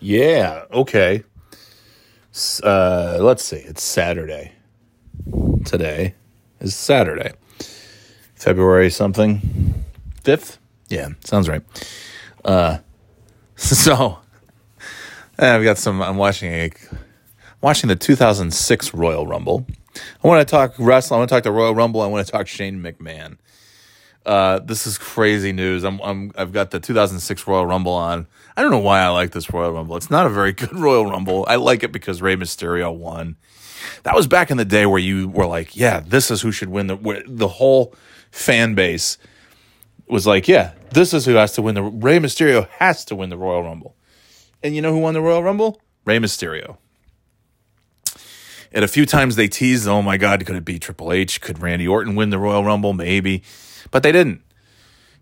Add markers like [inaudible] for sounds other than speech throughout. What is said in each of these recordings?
Yeah, okay. Uh, let's see. It's Saturday. Today is Saturday. February something. 5th? Yeah, sounds right. Uh, [laughs] so I've got some I'm watching a watching the 2006 Royal Rumble. I want to talk wrestling. I want to talk the Royal Rumble. I want to talk Shane McMahon. Uh, this is crazy news. I'm, I'm, I've got the 2006 Royal Rumble on. I don't know why I like this Royal Rumble. It's not a very [laughs] good Royal Rumble. I like it because Rey Mysterio won. That was back in the day where you were like, yeah, this is who should win the the whole fan base was like, yeah, this is who has to win the Rey Mysterio has to win the Royal Rumble. And you know who won the Royal Rumble? Rey Mysterio. And a few times they teased, oh my God, could it be Triple H? Could Randy Orton win the Royal Rumble? Maybe. But they didn't.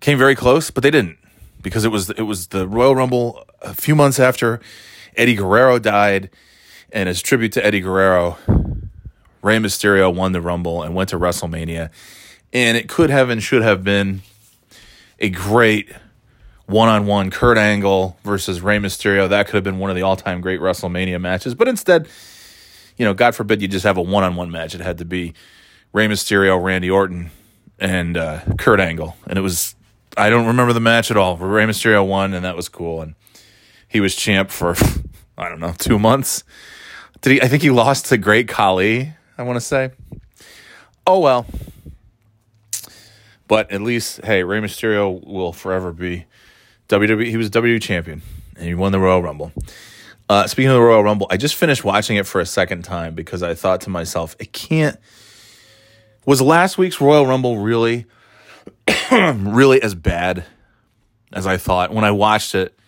Came very close, but they didn't. Because it was it was the Royal Rumble a few months after Eddie Guerrero died. And as tribute to Eddie Guerrero, Rey Mysterio won the Rumble and went to WrestleMania. And it could have and should have been a great one on one Kurt Angle versus Rey Mysterio. That could have been one of the all time great WrestleMania matches. But instead, you know, God forbid you just have a one on one match. It had to be Rey Mysterio, Randy Orton, and uh, Kurt Angle. And it was, I don't remember the match at all. Rey Mysterio won, and that was cool. And he was champ for, [laughs] I don't know, two months. Did he? I think he lost to Great Khali, I want to say. Oh, well. But at least, hey, Rey Mysterio will forever be WWE. He was WWE champion, and he won the Royal Rumble. Uh, speaking of the Royal Rumble, I just finished watching it for a second time because I thought to myself, it can't. Was last week's Royal Rumble really, [coughs] really as bad as I thought when I watched it?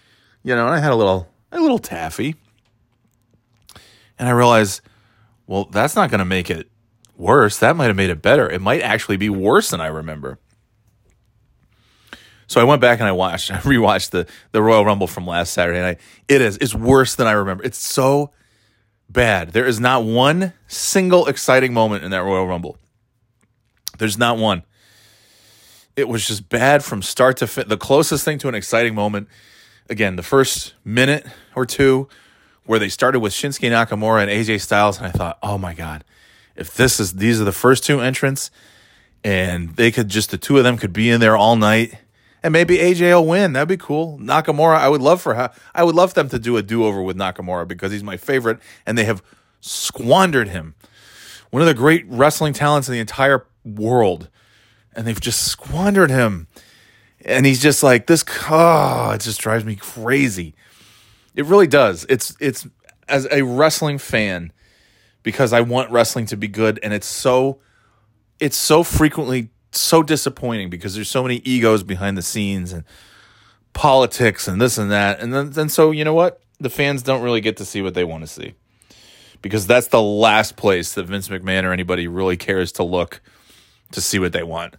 You know, and I had a little, a little taffy, and I realized, well, that's not going to make it worse. That might have made it better. It might actually be worse than I remember. So I went back and I watched, [laughs] I rewatched the the Royal Rumble from last Saturday, I it is it's worse than I remember. It's so bad. There is not one single exciting moment in that Royal Rumble. There's not one. It was just bad from start to finish. The closest thing to an exciting moment, again, the first minute or two, where they started with Shinsuke Nakamura and AJ Styles, and I thought, oh my god, if this is these are the first two entrants, and they could just the two of them could be in there all night and maybe AJ will win. That'd be cool. Nakamura, I would love for I would love them to do a do over with Nakamura because he's my favorite, and they have squandered him. One of the great wrestling talents in the entire world, and they've just squandered him. And he's just like this. Oh, it just drives me crazy. It really does. It's it's as a wrestling fan because I want wrestling to be good, and it's so it's so frequently so disappointing because there's so many egos behind the scenes and politics and this and that. And then, then so, you know what? The fans don't really get to see what they want to see because that's the last place that Vince McMahon or anybody really cares to look to see what they want.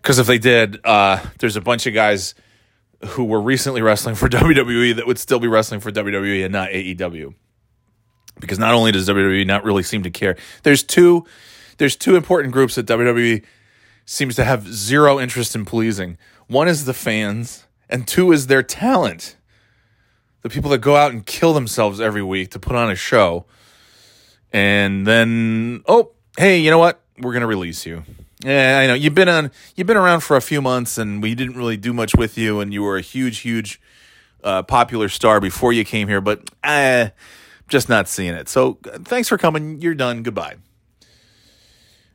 Because if they did, uh, there's a bunch of guys who were recently wrestling for [laughs] WWE that would still be wrestling for WWE and not AEW. Because not only does WWE not really seem to care, there's two there's two important groups that WWE seems to have zero interest in pleasing. One is the fans, and two is their talent. The people that go out and kill themselves every week to put on a show. And then, oh, hey, you know what? We're to release you. Yeah, I know. You've been on you've been around for a few months and we didn't really do much with you and you were a huge huge uh, popular star before you came here, but I uh, just not seeing it. So, thanks for coming. You're done. Goodbye.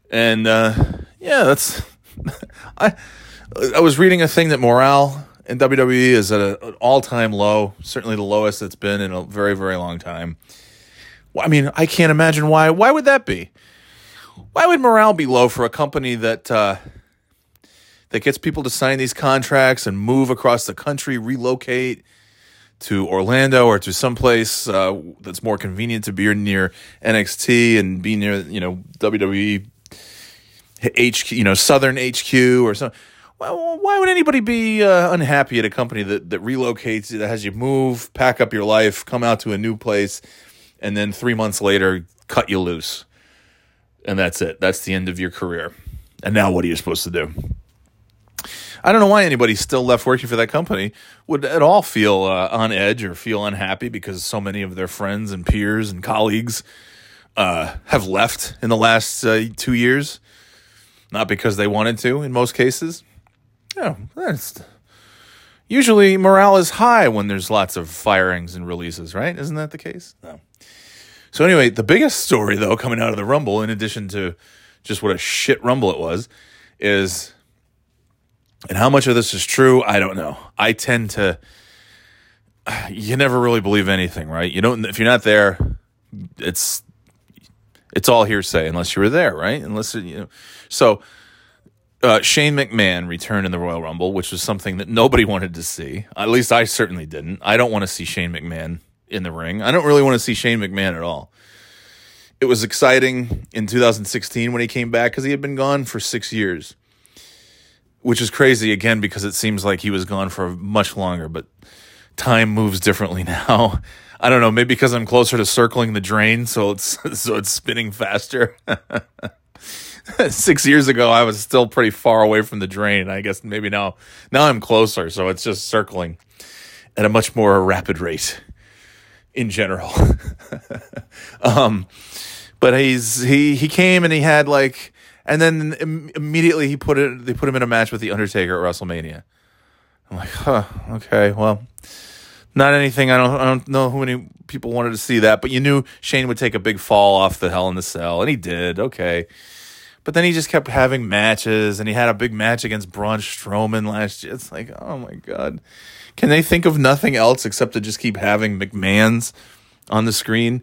And uh, yeah, that's [laughs] I I was reading a thing that morale in WWE is at a, an all time low, certainly the lowest it's been in a very very long time. I mean, I can't imagine why. Why would that be? Why would morale be low for a company that uh, that gets people to sign these contracts and move across the country, relocate to Orlando or to someplace uh, that's more convenient to be near NXT and be near you know WWE HQ, you know, Southern HQ or something. Why would anybody be uh, unhappy at a company that, that relocates, that has you move, pack up your life, come out to a new place, and then three months later cut you loose? And that's it. That's the end of your career. And now what are you supposed to do? I don't know why anybody still left working for that company would at all feel uh, on edge or feel unhappy because so many of their friends and peers and colleagues uh, have left in the last uh, two years. Not because they wanted to, in most cases. Yeah, that's usually morale is high when there's lots of firings and releases, right? Isn't that the case? No. So anyway, the biggest story though coming out of the Rumble, in addition to just what a shit Rumble it was, is and how much of this is true, I don't know. I tend to you never really believe anything, right? You don't if you're not there, it's it's all hearsay unless you were there, right? Unless you know. So uh, Shane McMahon returned in the Royal Rumble, which was something that nobody wanted to see. At least I certainly didn't. I don't want to see Shane McMahon in the ring. I don't really want to see Shane McMahon at all. It was exciting in 2016 when he came back because he had been gone for six years which is crazy again because it seems like he was gone for much longer, but time moves differently [laughs] now. I don't know, maybe because I'm closer to circling the drain, so it's [laughs] so it's spinning faster. [laughs] Six years ago, I was still pretty far away from the drain. I guess maybe now now I'm closer, so it's just circling at a much more rapid rate in general. [laughs] um, but he's he he came and he had like and then Im- immediately he put it. They put him in a match with the Undertaker at WrestleMania. I'm like, huh, okay, well, not anything. I don't. I don't know how many people wanted to see that, but you knew Shane would take a big fall off the Hell in the Cell, and he did. Okay, but then he just kept having matches, and he had a big match against Braun Strowman last year. It's like, oh my god, can they think of nothing else except to just keep having McMahon's on the screen?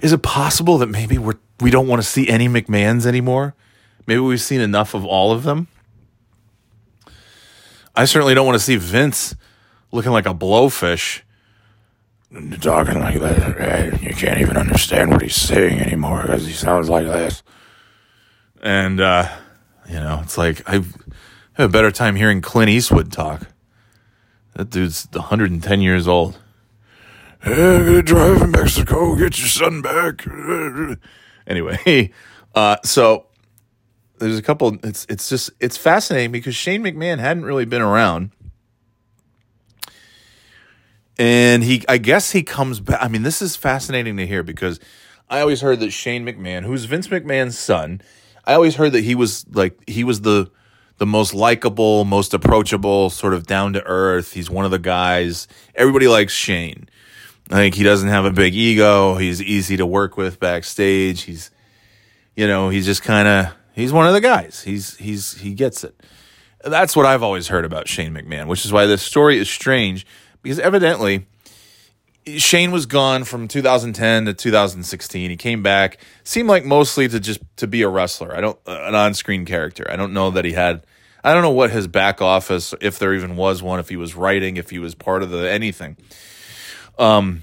Is it possible that maybe we're we don't want to see any McMahon's anymore? Maybe we've seen enough of all of them. I certainly don't want to see Vince looking like a blowfish. Talking like that, you can't even understand what he's saying anymore because he sounds like this. And uh, you know, it's like I have a better time hearing Clint Eastwood talk. That dude's 110 years old. Hey, drive in Mexico, get your son back. [laughs] Anyway, [laughs] uh, so there's a couple. It's it's just it's fascinating because Shane McMahon hadn't really been around, and he I guess he comes back. I mean, this is fascinating to hear because I always heard that Shane McMahon, who's Vince McMahon's son, I always heard that he was like he was the the most likable, most approachable, sort of down to earth. He's one of the guys everybody likes Shane. I think he doesn't have a big ego. He's easy to work with backstage. He's you know, he's just kind of He's one of the guys. He's he's he gets it. That's what I've always heard about Shane McMahon, which is why this story is strange because evidently Shane was gone from 2010 to 2016. He came back, seemed like mostly to just to be a wrestler. I don't uh, an on-screen character. I don't know that he had I don't know what his back office if there even was one, if he was writing, if he was part of the anything. Um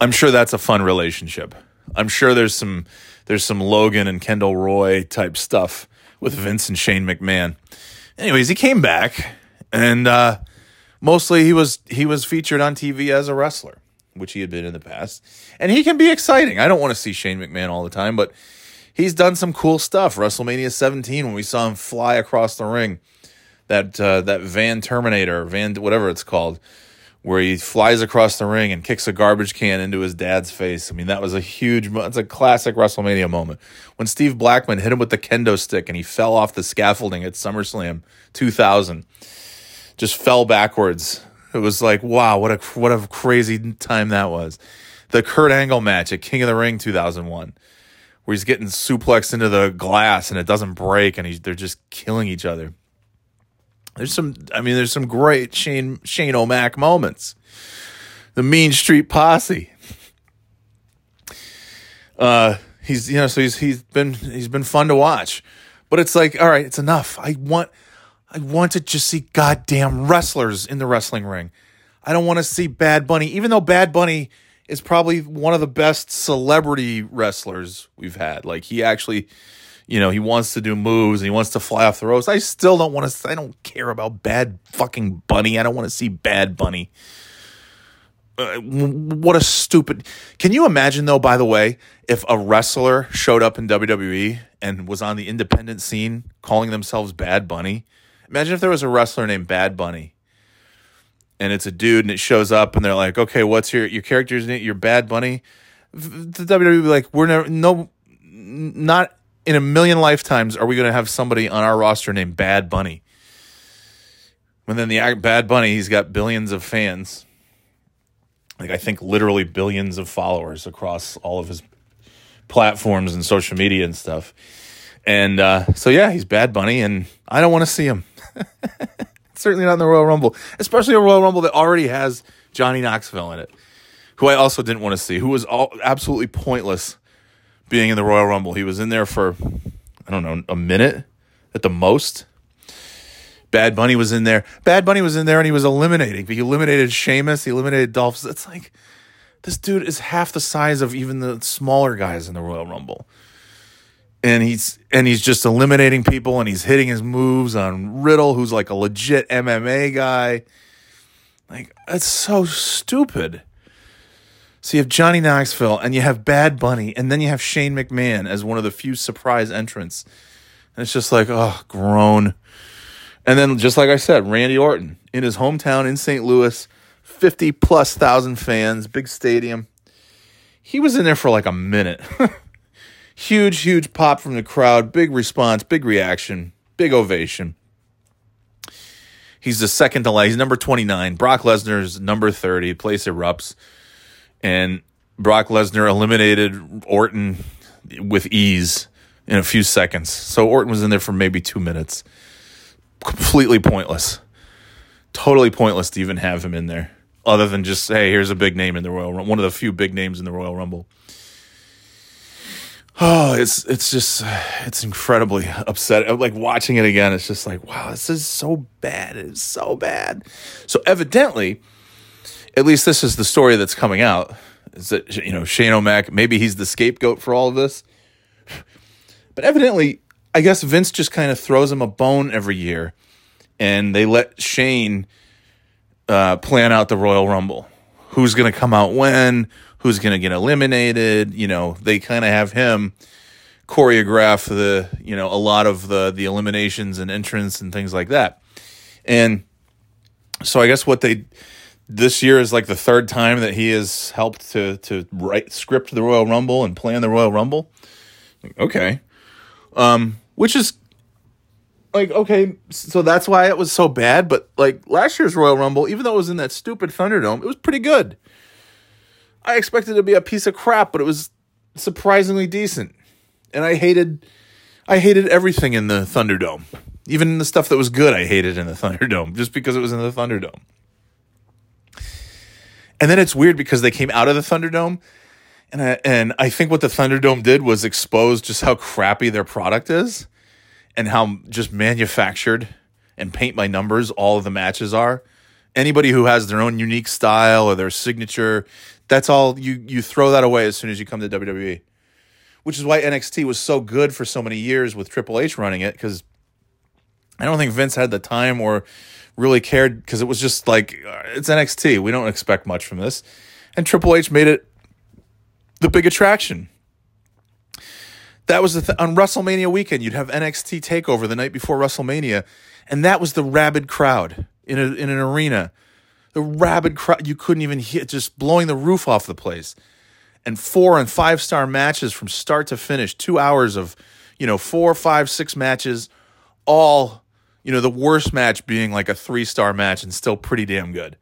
I'm sure that's a fun relationship. I'm sure there's some there's some Logan and Kendall Roy type stuff with Vince and Shane McMahon. Anyways, he came back and uh, mostly he was he was featured on TV as a wrestler, which he had been in the past. And he can be exciting. I don't want to see Shane McMahon all the time, but he's done some cool stuff. WrestleMania 17 when we saw him fly across the ring. That uh, that Van Terminator, Van whatever it's called where he flies across the ring and kicks a garbage can into his dad's face. I mean, that was a huge, it's a classic WrestleMania moment. When Steve Blackman hit him with the kendo stick and he fell off the scaffolding at SummerSlam 2000, just fell backwards. It was like, wow, what a, what a crazy time that was. The Kurt Angle match at King of the Ring 2001, where he's getting suplexed into the glass and it doesn't break and he's, they're just killing each other. There's some, I mean, there's some great Shane Shane O'Mac moments. The Mean Street Posse. Uh, he's you know, so he's he's been he's been fun to watch, but it's like, all right, it's enough. I want I want to just see goddamn wrestlers in the wrestling ring. I don't want to see Bad Bunny, even though Bad Bunny is probably one of the best celebrity wrestlers we've had. Like he actually you know, he wants to do moves and he wants to fly off the ropes. I still don't want to, I don't care about bad fucking bunny. I don't want to see bad bunny. Uh, what a stupid. Can you imagine, though, by the way, if a wrestler showed up in WWE and was on the independent scene calling themselves Bad Bunny Imagine if there was a wrestler named Bad Bunny, and it's a dude, and it shows up, and they're like, "Okay, what's your your character's name? Your Bad Bunny." The WWE would be like, "We're never no, not in a million lifetimes are we going to have somebody on our roster named Bad Bunny." And then the Bad Bunny, he's got billions of fans. Like I think literally billions of followers across all of his platforms and social media and stuff. And uh, so yeah, he's Bad Bunny, and I don't want to see him. [laughs] Certainly not in the Royal Rumble, especially a Royal Rumble that already has Johnny Knoxville in it, who I also didn't want to see, who was all absolutely pointless being in the Royal Rumble. He was in there for I don't know a minute at the most. Bad Bunny was in there. Bad Bunny was in there and he was eliminating. He eliminated Sheamus. He eliminated Dolph. It's like this dude is half the size of even the smaller guys in the Royal Rumble. And he's and he's just eliminating people and he's hitting his moves on Riddle, who's like a legit MMA guy. Like that's so stupid. So you have Johnny Knoxville and you have Bad Bunny and then you have Shane McMahon as one of the few surprise entrants. And it's just like, oh, groan. And then, just like I said, Randy Orton in his hometown in St. Louis, 50 plus thousand fans, big stadium. He was in there for like a minute. [laughs] huge, huge pop from the crowd, big response, big reaction, big ovation. He's the second to last. He's number 29. Brock Lesnar's number 30. Place erupts. And Brock Lesnar eliminated Orton with ease in a few seconds. So Orton was in there for maybe two minutes completely pointless. Totally pointless to even have him in there, other than just hey, here's a big name in the Royal Rumble, one of the few big names in the Royal Rumble. Oh, it's it's just it's incredibly upsetting. Like watching it again, it's just like wow, this is so bad. It's so bad. So evidently, at least this is the story that's coming out. Is that you know Shane O'Mac? Maybe he's the scapegoat for all of this. But evidently, I guess Vince just kind of throws him a bone every year, and they let Shane uh, plan out the Royal Rumble. Who's going to come out when? Who's going to get eliminated? You know, they kind of have him choreograph the you know a lot of the the eliminations and entrance and things like that. And so I guess what they this year is like the third time that he has helped to to write script the Royal Rumble and plan the Royal Rumble. Okay. Um, which is like okay, so that's why it was so bad. But like last year's Royal Rumble, even though it was in that stupid Thunderdome, it was pretty good. I expected it to be a piece of crap, but it was surprisingly decent. And I hated, I hated everything in the Thunderdome, even the stuff that was good. I hated in the [laughs] Thunderdome just because it was in the Thunderdome. And then it's weird because they came out of the Thunderdome and I, and I think what the Thunderdome did was expose just how crappy their product is and how just manufactured and paint by numbers all of the matches are. Anybody who has their own unique style or their signature, that's all you you throw that away as soon as you come to WWE. Which is why NXT was so good for so many years with Triple H running it cuz I don't think Vince had the time or really cared because it was just like uh, it's NXT. We don't expect much from this. And Triple H made it the big attraction. That was the th- on WrestleMania weekend. You'd have NXT Takeover the night before WrestleMania, and that was the rabid crowd in a, in an arena. The rabid crowd you couldn't even hear, just blowing the roof off the place. And four and five star matches from start to finish. Two hours of, you know, four, five, six matches, all, you know, the worst match being like a three star match and still pretty damn good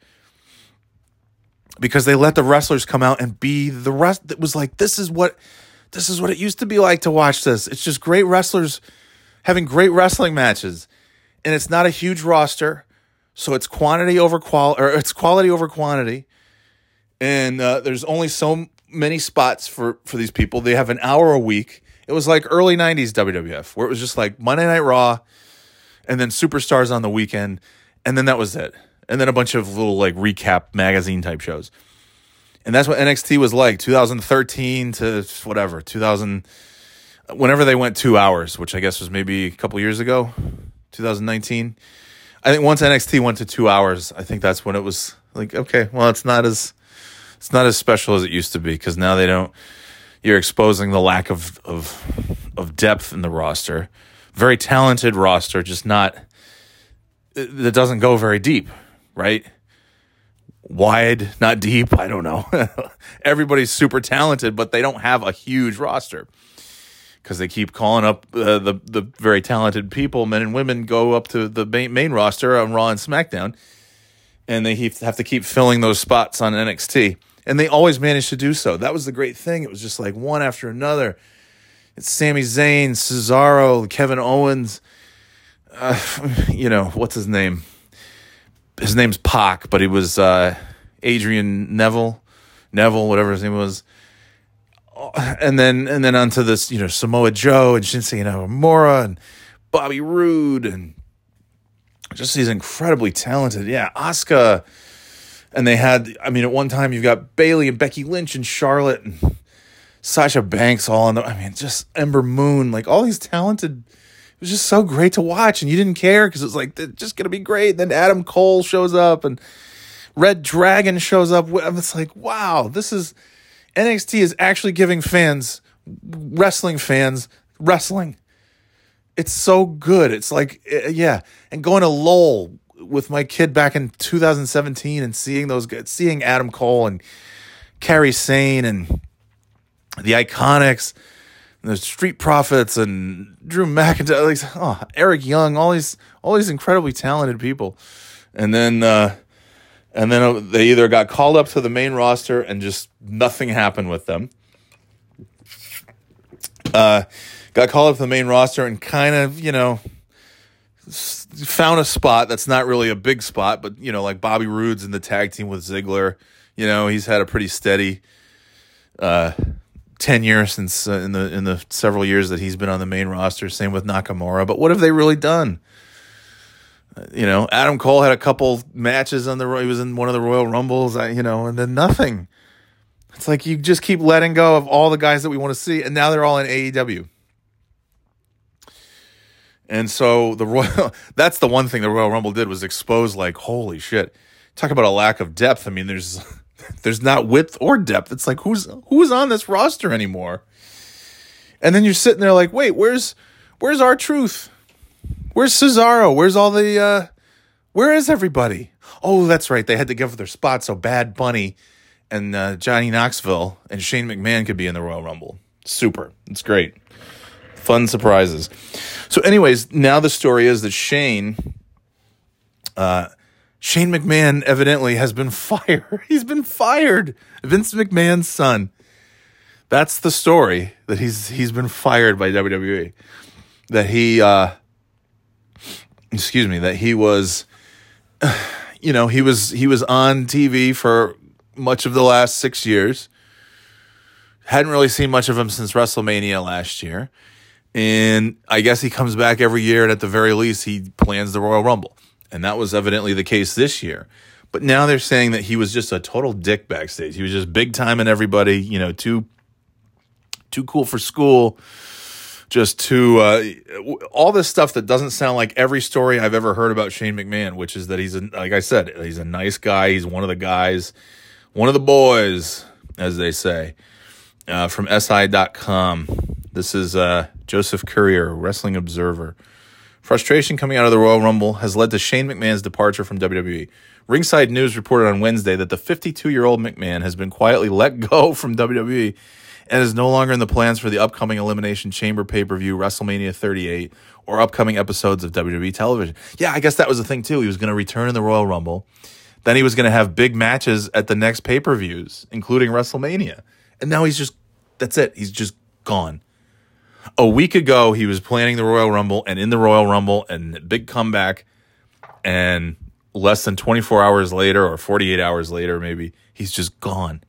because they let the wrestlers come out and be the rest that was like this is what this is what it used to be like to watch this it's just great wrestlers having great wrestling matches and it's not a huge roster so it's quantity over quality or it's quality over quantity and uh, there's only so many spots for for these people they have an hour a week it was like early 90s wwf where it was just like monday night raw and then superstars on the weekend and then that was it and then a bunch of little like recap magazine type shows. And that's what NXT was like 2013 to whatever, 2000 whenever they went 2 hours, which I guess was maybe a couple years ago, 2019. I think once NXT went to 2 hours, I think that's when it was like okay, well it's not as it's not as special as it used to be because now they don't you're exposing the lack of of of depth in the roster. Very talented roster, just not that doesn't go very deep, right? Wide, not deep. I don't know. [laughs] Everybody's super talented, but they don't have a huge roster because they keep calling up uh, the the very talented people, men and women, go up to the main, main roster on Raw and SmackDown, and they have to keep filling those spots on NXT, and they always manage to do so. That was the great thing. It was just like one after another. It's Sami Zayn, Cesaro, Kevin Owens. Uh, [laughs] you know what's his name? his name's Pac, but he was uh, Adrian Neville, Neville, whatever his name was. And then and then onto this, you know, Samoa Joe and Shinsuke Nakamura and Bobby Roode and just these incredibly talented, yeah, Asuka. And they had, I mean, at one time you've got Bayley and Becky Lynch and Charlotte and Sasha Banks all on the, I mean, just Ember Moon, like all these talented it was just so great to watch, and you didn't care because it was like just gonna be great. And then Adam Cole shows up, and Red Dragon shows up. It's like, wow, this is NXT is actually giving fans, wrestling fans, wrestling. It's so good. It's like, eh, yeah, and going to Lowell with my kid back in 2017 and seeing those, seeing Adam Cole and Kairi Sane and the Iconics the Street Profits and Drew McIntyre, like oh, Eric Young, all these all these incredibly talented people, and then uh, and then uh, they either got called up to the main roster and just nothing happened with them. Uh, got called up to the main roster and kind of you know found a spot that's not really a big spot, but you know like Bobby Roode's in the tag team with Ziggler. You know he's had a pretty steady. Uh, tenure since uh, in the in the several years that he's been on the main roster. Same with Nakamura. But what have they really done? You know, Adam Cole had a couple matches on the. He was in one of the Royal Rumbles. you know, and then nothing. It's like you just keep letting go of all the guys that we want to see, and now they're all in AEW. And so the Royal [laughs] that's the one thing the Royal Rumble did was expose like holy shit. Talk about a lack of depth. I mean, there's [laughs] there's not width or depth. It's like who's who's on this roster anymore? And then you're sitting there like, wait, where's where's R-Truth? Where's Cesaro? Where's all the uh where is everybody? Oh, that's right. They had to give up their spot so Bad Bunny and uh, Johnny Knoxville and Shane McMahon could be in the Royal Rumble. Super. It's great. Fun surprises. So, anyways, now the story is that Shane uh, Shane McMahon evidently has been [laughs] fired. He's been fired. Vince McMahon's son. That's the story that he's he's been fired by WWE. That he uh excuse me, that he was [sighs] you know, he was he was on TV for much of the last 6 years. Hadn't really seen much of him since WrestleMania last year. And I guess he comes back every year and at the very least he plans the Royal Rumble. And that was evidently the case this year. But now they're saying that he was just a total dick backstage. He was just big time and everybody, you know, too too cool for school. Just to uh, all this stuff that doesn't sound like every story I've ever heard about Shane McMahon, which is that he's a like I said, he's a nice guy. He's one of the guys, one of the boys, as they say, uh, from SI.com. This is uh, Joseph Courier, Wrestling Observer. Frustration coming out of the Royal Rumble has led to Shane McMahon's departure from WWE. Ringside News reported on Wednesday that the 52 year old McMahon has been quietly let go [laughs] from WWE and is no longer in the plans for the upcoming Elimination Chamber pay per view, WrestleMania 38, or upcoming episodes of WWE television. Yeah, I guess that was the thing too. He was going to return in the Royal Rumble. Then he was going to have big matches at the next pay per views, including WrestleMania. And now he's just, that's it. He's just gone a week ago he was planning the Royal Rumble and in the Royal Rumble and big comeback and less than 24 hours later or 48 hours later maybe he's just gone.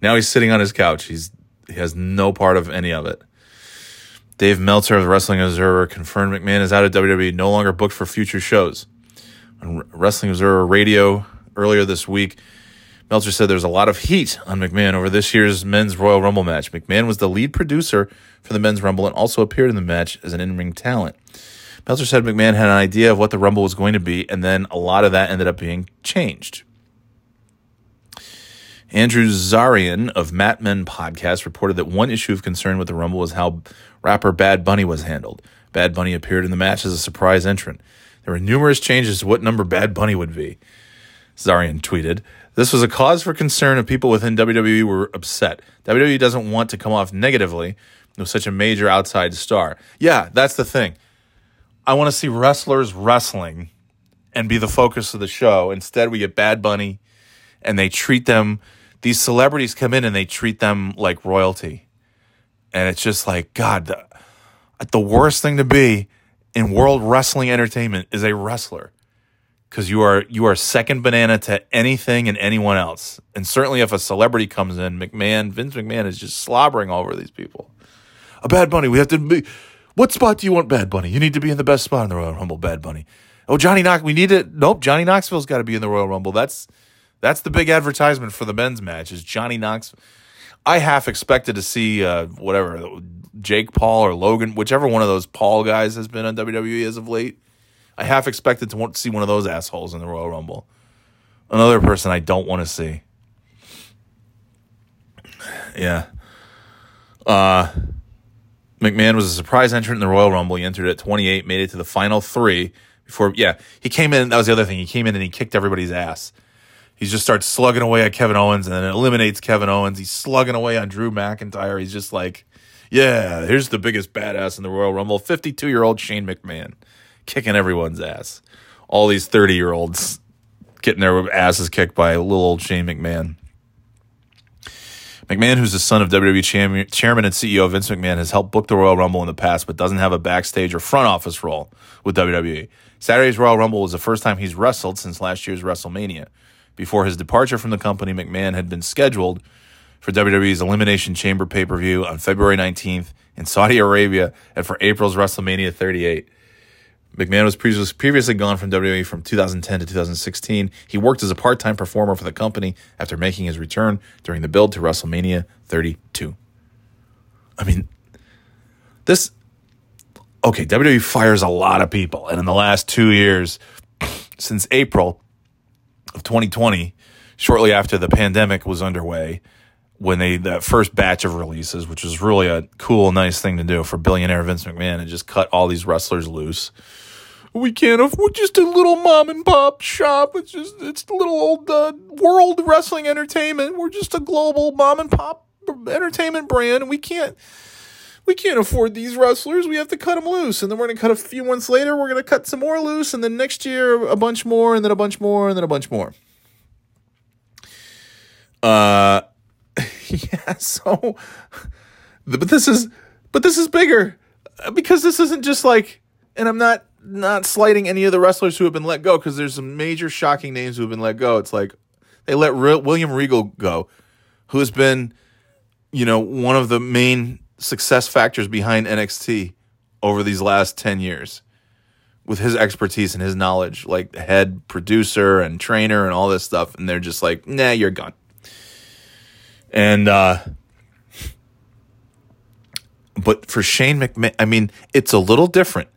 Now he's sitting on his couch. He's he has no part of any of it. Dave Meltzer of the Wrestling Observer confirmed McMahon is out of WWE, no longer booked for future shows. On Wrestling Observer Radio earlier this week, Meltzer said there's a lot of heat on McMahon over this year's men's Royal Rumble match. McMahon was the lead producer for the men's Rumble and also appeared in the match as an in ring talent. Meltzer said McMahon had an idea of what the Rumble was going to be, and then a lot of that ended up being changed. Andrew Zarian of Mat Men podcast reported that one issue of concern with the Rumble was how rapper Bad Bunny was handled. Bad Bunny appeared in the match as a surprise entrant. There were numerous changes to what number Bad Bunny would be. Zarian tweeted. This was a cause for concern, and people within WWE were upset. WWE doesn't want to come off negatively with such a major outside star. Yeah, that's the thing. I want to see wrestlers wrestling and be the focus of the show. Instead, we get Bad Bunny, and they treat them. These celebrities come in and they treat them like royalty, and it's just like God. The, the worst thing to be in world wrestling entertainment is a wrestler because you are you are second banana to anything and anyone else. And certainly, if a celebrity comes in, McMahon, Vince McMahon is just slobbering all over these people. A Bad Bunny, we have to be. What spot do you want, Bad Bunny? You need to be in the best spot in the Royal Rumble, Bad Bunny. Oh, Johnny Knox, we need it. Nope, Johnny Knoxville's got to be in the Royal Rumble. That's that's the big advertisement for the men's match. Is Johnny Knox? I half expected to see uh, whatever Jake Paul or Logan, whichever one of those Paul guys has been on WWE as of late. I half expected to want to see one of those assholes in the Royal Rumble. Another person I don't want to see. Yeah. Uh, McMahon was a surprise entrant in the Royal Rumble. He entered at 28, made it to the final three before. Yeah, he came in. That was the other thing. He came in and he kicked everybody's ass. He just starts slugging away at Kevin Owens and then eliminates Kevin Owens. He's slugging away on Drew McIntyre. He's just like, yeah, here's the biggest badass in the Royal Rumble 52 year old Shane McMahon kicking everyone's ass. All these 30 year olds getting their asses kicked by little old Shane McMahon. McMahon, who's the son of WWE chairman and CEO Vince McMahon, has helped book the Royal Rumble in the past, but doesn't have a backstage or front office role with WWE. Saturday's Royal Rumble was the first time he's wrestled since last year's WrestleMania. Before his departure from the company, McMahon had been scheduled for WWE's Elimination Chamber pay per view on February 19th in Saudi Arabia and for April's WrestleMania 38. McMahon was previously gone from WWE from 2010 to 2016. He worked as a part time performer for the company after making his return during the build to WrestleMania 32. I mean, this. Okay, WWE fires a lot of people. And in the last two years, since April of 2020, shortly after the pandemic was underway, when they that first batch of releases, which was really a cool, nice thing to do for billionaire Vince McMahon, and just cut all these wrestlers loose we can't afford we're just a little mom and pop shop. It's just it's little old uh, world wrestling entertainment. We're just a global mom and pop entertainment brand, and we can't we can't afford these wrestlers. We have to cut them loose, and then we're gonna cut a few months later. We're gonna cut some more loose, and then next year a bunch more, and then a bunch more, and then a bunch more. Uh, [laughs] yeah. So, but this is but this is bigger because this isn't just like, and I'm not not slighting any of the wrestlers who have been let go because there's some major shocking names who have been let go. It's like they let Re- William Regal go, who has been, you know, one of the main success factors behind NXT over these last 10 years with his expertise and his knowledge, like head producer and trainer and all this stuff. And they're just like, nah, you're gone. And, uh, but for Shane McMahon, I mean, it's a little different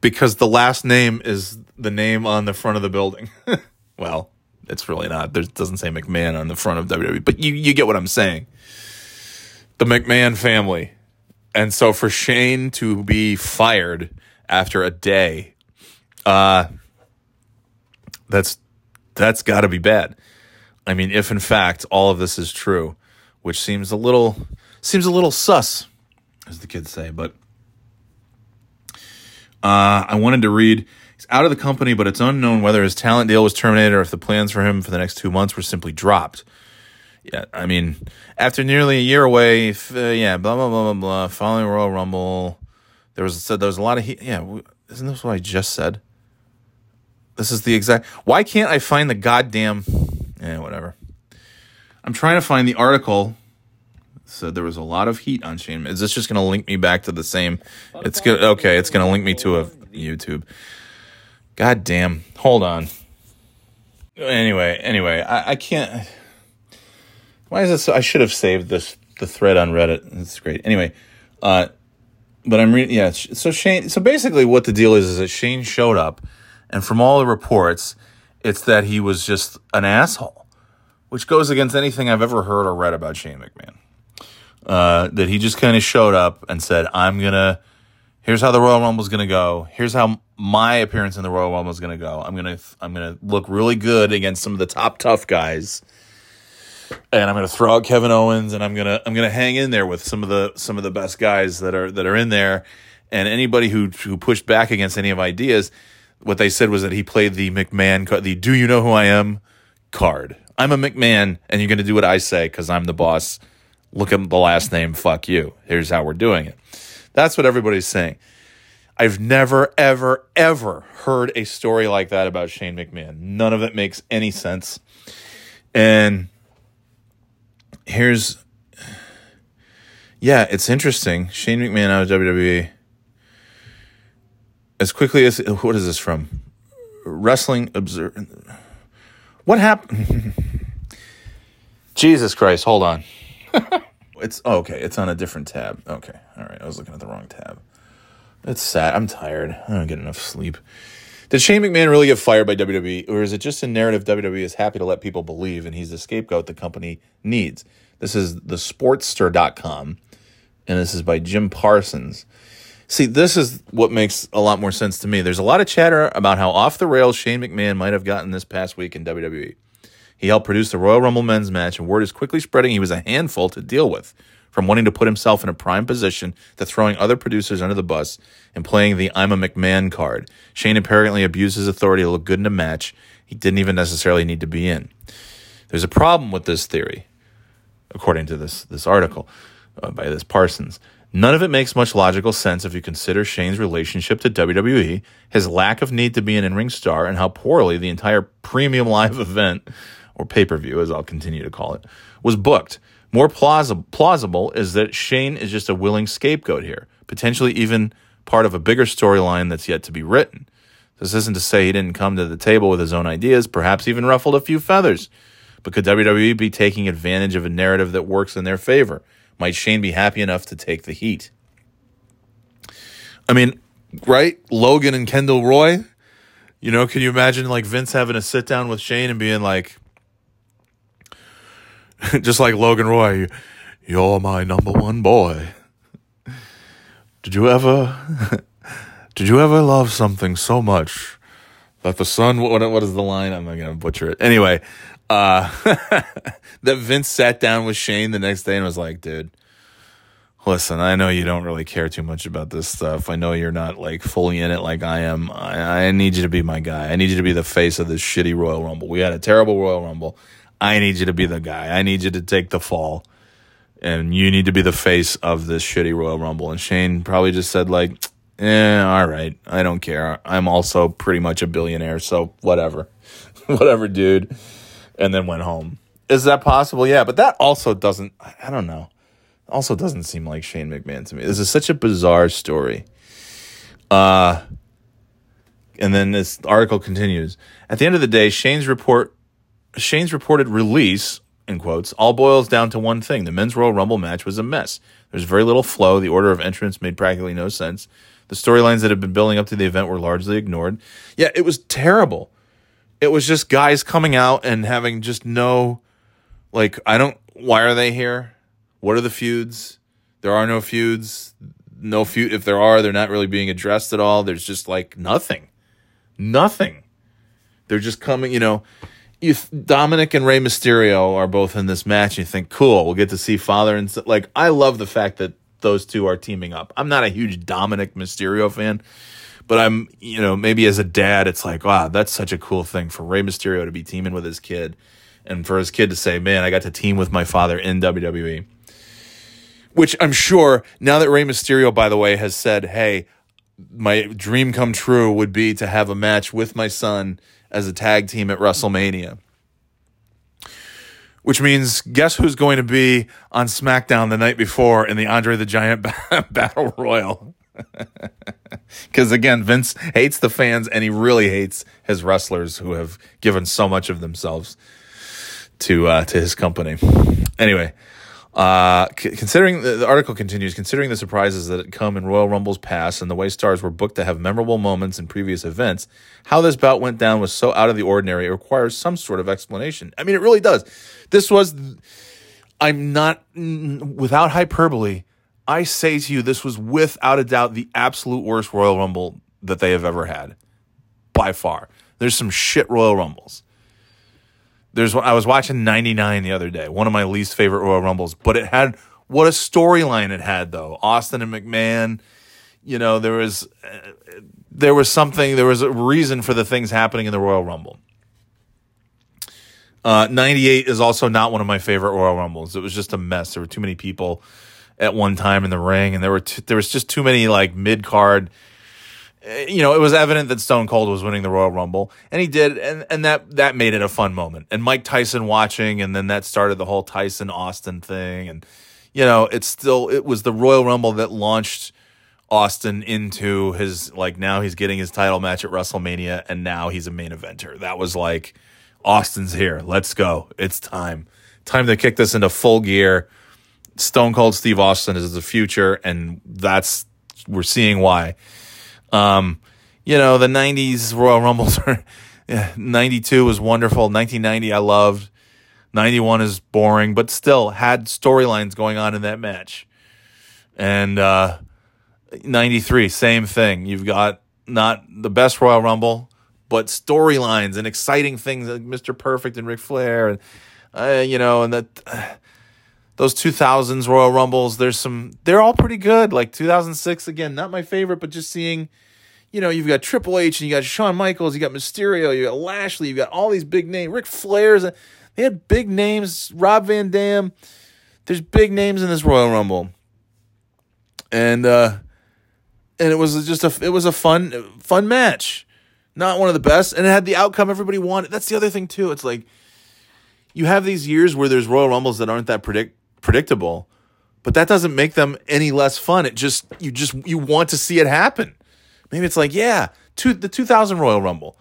because the last name is the name on the front of the building. [laughs] well, it's really not. There doesn't say McMahon on the front of WWE, but you you get what I'm saying. The McMahon family. And so for Shane to be fired after a day, uh that's that's got to be bad. I mean, if in fact all of this is true, which seems a little seems a little sus, as the kids say, but uh, I wanted to read. He's out of the company, but it's unknown whether his talent deal was terminated or if the plans for him for the next two months were simply dropped. Yeah, I mean, after nearly a year away, uh, yeah, blah blah blah blah blah. Following Royal Rumble, there was said there was a lot of heat. Yeah, isn't this what I just said? This is the exact. Why can't I find the goddamn? Yeah, whatever. I'm trying to find the article said there was a lot of heat on Shane. Is this just going to link me back to the same? It's good. Okay, it's going to link me to a YouTube. God damn. Hold on. Anyway, anyway, I, I can't. Why is this? I should have saved this the thread on Reddit. It's great. Anyway, uh, but I'm reading. Yeah. So Shane. So basically, what the deal is is that Shane showed up, and from all the reports, it's that he was just an asshole, which goes against anything I've ever heard or read about Shane McMahon uh, that he just kind of showed up and said, "I'm gonna here's how the Royal Rumble is to go. Here's how my appearance in the Royal Rumble is to go. I'm to I'm to look really good against some of the top tough guys. And I'm going to throw out Kevin Owens and I'm going to I'm to hang in there with some of the some of the best guys that are that are in there and anybody who who pushed back against any of ideas what they said was that he played the McMahon card, the do you know who I am card. I'm a McMahon and you're going to do what I say cuz I'm the boss. Look at the last name, fuck you. Here's how we're doing it. That's what everybody's saying. I've never, ever, ever heard a story like that about Shane McMahon. None of it makes any sense. And here's, yeah, it's interesting. Shane McMahon out of WWE. As quickly as, what is this from? Wrestling Observer. What happened? [laughs] Jesus Christ, hold on. [laughs] it's oh, okay. It's on a different tab. Okay, all right. I was looking at the wrong tab. It's sad. I'm tired. I don't get enough sleep. Did Shane McMahon really get fired by WWE, or is it just a narrative WWE is happy to let people believe and he's the scapegoat the company needs? This is the Sportster.com, and this is by Jim Parsons. See, this is what makes a lot more sense to me. There's a lot of chatter about how off the rails Shane McMahon might have gotten this past week in WWE. He helped produce the Royal Rumble men's match, and word is quickly spreading he was a handful to deal with, from wanting to put himself in a prime position to throwing other producers under the bus and playing the I'm a McMahon card. Shane apparently abused his authority to look good in a match he didn't even necessarily need to be in. There's a problem with this theory, according to this, this article uh, by this Parsons. None of it makes much logical sense if you consider Shane's relationship to WWE, his lack of need to be an in ring star, and how poorly the entire premium live [laughs] event or pay per view, as I'll continue to call it, was booked. More plausible, plausible is that Shane is just a willing scapegoat here, potentially even part of a bigger storyline that's yet to be written. This isn't to say he didn't come to the table with his own ideas, perhaps even ruffled a few feathers. But could WWE be taking advantage of a narrative that works in their favor? Might Shane be happy enough to take the heat? I mean, right? Logan and Kendall Roy? You know, can you imagine like Vince having a sit down with Shane and being like, [laughs] just like Logan Roy, you're my number one boy. Did you ever, [laughs] did you ever love something so much that the sun? What, what is the line? I'm not gonna butcher it. Anyway, uh, [laughs] that Vince sat down with Shane the next day and was like, dude. Listen, I know you don't really care too much about this stuff. I know you're not like fully in it like I am. I, I need you to be my guy. I need you to be the face of this shitty Royal Rumble. We had a terrible Royal Rumble. I need you to be the guy. I need you to take the fall. And you need to be the face of this shitty Royal Rumble. And Shane probably just said, like, eh, all right. I don't care. I'm also pretty much a billionaire. So whatever. [laughs] whatever, dude. And then went home. Is that possible? Yeah. But that also doesn't, I don't know. Also doesn't seem like Shane McMahon to me. This is such a bizarre story. Uh, and then this article continues. At the end of the day, Shane's report Shane's reported release, in quotes, all boils down to one thing. The men's Royal Rumble match was a mess. There's very little flow. The order of entrance made practically no sense. The storylines that had been building up to the event were largely ignored. Yeah, it was terrible. It was just guys coming out and having just no, like, I don't, why are they here? What are the feuds? There are no feuds. No feud. If there are, they're not really being addressed at all. There's just like nothing. Nothing. They're just coming, you know you Dominic and Rey Mysterio are both in this match. you think, cool, we'll get to see father and son. like. I love the fact that those two are teaming up. I'm not a huge Dominic Mysterio fan, but I'm, you know, maybe as a dad, it's like, wow, that's such a cool thing for Rey Mysterio to be teaming with his kid, and for his kid to say, man, I got to team with my father in WWE. Which I'm sure now that Rey Mysterio, by the way, has said, hey, my dream come true would be to have a match with my son as a tag team at WrestleMania. Which means, guess who's going to be on SmackDown the night before in the Andre the Giant [laughs] Battle Royal? [laughs] Because again, Vince hates the fans and he really hates his wrestlers who have given so much of themselves to uh, to his company. Anyway, uh, c- considering the, the, article continues, considering the surprises that come in Royal Rumble's past and the way stars were booked to have memorable moments in previous events, how this bout went down was so out of the ordinary. It requires some sort of explanation. I mean, it really does. This was, I'm not, without hyperbole, I say to you, this was without a doubt the absolute worst Royal Rumble that they have ever had, by far. There's some shit Royal Rumbles. There's I was watching 99 the other day, one of my least favorite Royal Rumbles, but it had what a storyline it had though. Austin and McMahon, you know, there was uh, there was something, there was a reason for the things happening in the Royal Rumble. Uh, 98 is also not one of my favorite Royal Rumbles. It was just a mess. There were too many people at one time in the ring, and there were t- there was just too many like mid card. Eh, you know, it was evident that Stone Cold was winning the Royal Rumble, and he did, and and that that made it a fun moment. And Mike Tyson watching, and then that started the whole Tyson Austin thing, and you know, it's still it was the Royal Rumble that launched Austin into his like now he's getting his title match at WrestleMania, and now he's a main eventer. That was like Austin's here. Let's go. It's time. Time to kick this into full gear. Stone Cold Steve Austin is the future, and that's we're seeing why. Um, you know, the '90s Royal Rumbles are. [laughs] Yeah, '92 was wonderful. 1990 I loved. 91 is boring, but still had storylines going on in that match. And uh, 93, same thing. You've got not the best Royal Rumble, but storylines and exciting things like Mr. Perfect and Ric Flair, and uh, you know, and that uh, [sighs] those 2000s Royal Rumbles. There's some, they're all pretty good. Like 2006, again, not my favorite, but just seeing, you know, you've got Triple H and you got Shawn Michaels, you got Mysterio, you got Lashley, you got all these big names, Ric Flair's. They had big names, Rob Van Dam. There's big names in this Royal Rumble, and uh, and it was just a it was a fun fun match not one of the best, and it had the outcome everybody wanted. That's the other thing too. It's like you have these years where there's Royal Rumbles that aren't that predict predictable, but that doesn't make them any less fun. It just you just you want to see it happen. Maybe it's like yeah, two, the 2000 Royal Rumble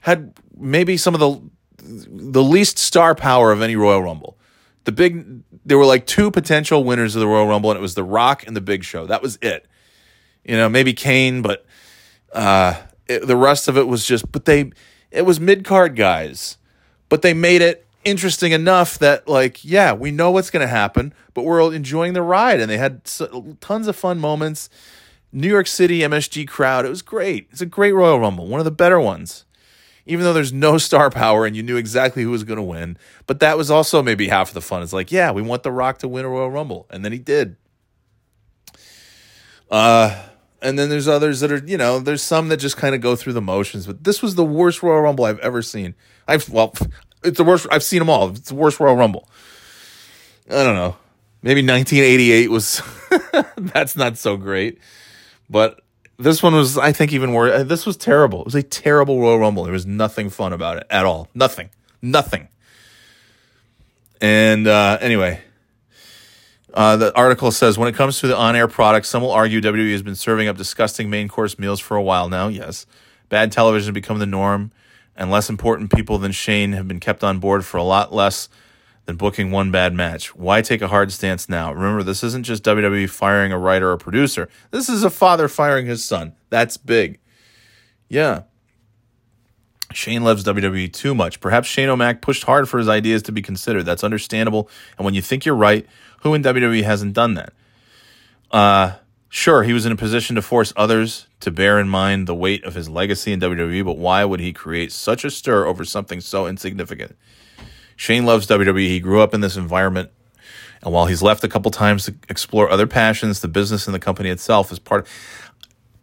had maybe some of the the least star power of any Royal Rumble. The big there were like two potential winners of the Royal Rumble, and it was The Rock and The Big Show. That was it. You know, maybe Kane, but uh, it, the rest of it was just, but they, it was mid card guys, but they made it interesting enough that like, yeah, we know what's going to happen, but we're enjoying the ride. And they had so, tons of fun moments. New York City MSG crowd, it was great. It's a great Royal Rumble, one of the better ones. Even though there's no [laughs] star power and you knew exactly who was going to win, but that was also maybe half of the fun. It's like, yeah, we want The Rock to win a Royal Rumble, and then he did. Uh, and then there's others that are, you know, there's some that just kind of go through the motions. But this was the worst Royal Rumble I've ever seen. I've well, it's the worst. I've seen them all. It's the worst Royal Rumble. I don't know. Maybe 1988 was. [laughs] that's not so great, but this one was, I think, even worse. This was terrible. It was a terrible Royal Rumble. There was nothing fun about it at all. Nothing. Nothing. And uh, anyway, uh, the article says when it comes to the on air product, some will argue WWE has been serving up disgusting main course meals for a while now. Yes. Bad television has become the norm, and less important people than Shane have been kept on board for a lot less than booking one bad match. Why take a hard stance now? Remember, this isn't just WWE firing a writer or producer, this is a father firing his son. That's big. Yeah. Shane loves WWE too much. Perhaps Shane O'Mac pushed hard for his ideas to be considered. That's understandable. And when you think you're right, who in WWE hasn't done that? Uh, sure, he was in a position to force others to bear in mind the weight of his legacy in WWE, but why would he create such a stir over something so insignificant? Shane loves WWE. He grew up in this environment. And while he's left a couple times to explore other passions, the business and the company itself is part of.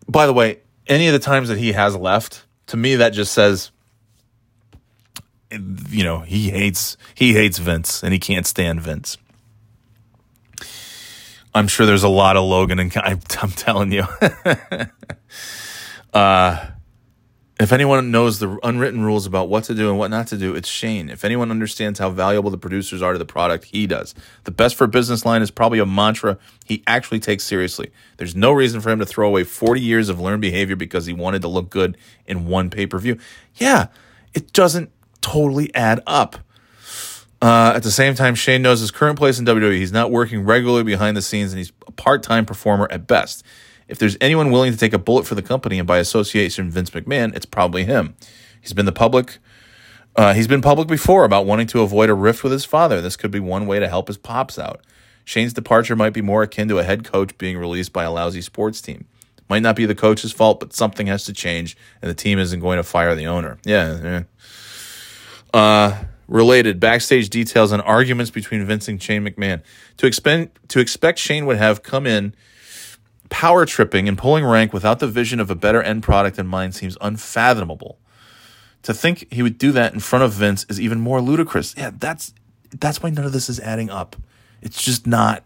By the way, any of the times that he has left, to me, that just says you know he hates he hates Vince and he can't stand Vince. I'm sure there's a lot of Logan and I'm, [laughs] I'm telling you. [laughs] uh, if anyone knows the unwritten rules about what to do and what not to do, it's Shane. If anyone understands how valuable the producers are to the product, he does. The best for business line is probably a mantra he actually takes seriously. There's no reason for him to throw away 40 years of learned behavior because he wanted to look good in one pay per view. Yeah, it doesn't totally add up. Uh, at the same time, Shane knows his current place in WWE. He's not working regularly behind the scenes, and he's a part-time performer at best. If there's anyone willing to take a bullet for the company and by association Vince McMahon, it's probably him. He's been the public. Uh, he's been public before about wanting to avoid a rift with his father. This could be one way to help his pops out. Shane's departure might be more akin to a head coach being released by a lousy sports team. Might not be the coach's fault, but something has to change, and the team isn't going to fire the owner. Yeah. yeah. Uh, related backstage details and arguments between Vince and Shane McMahon. To to expect Shane would have come in power tripping and pulling rank without the vision of a better end product in mind seems unfathomable. To think he would do that in front of Vince is even more ludicrous. Yeah, that's that's why none of this is adding up. It's just not.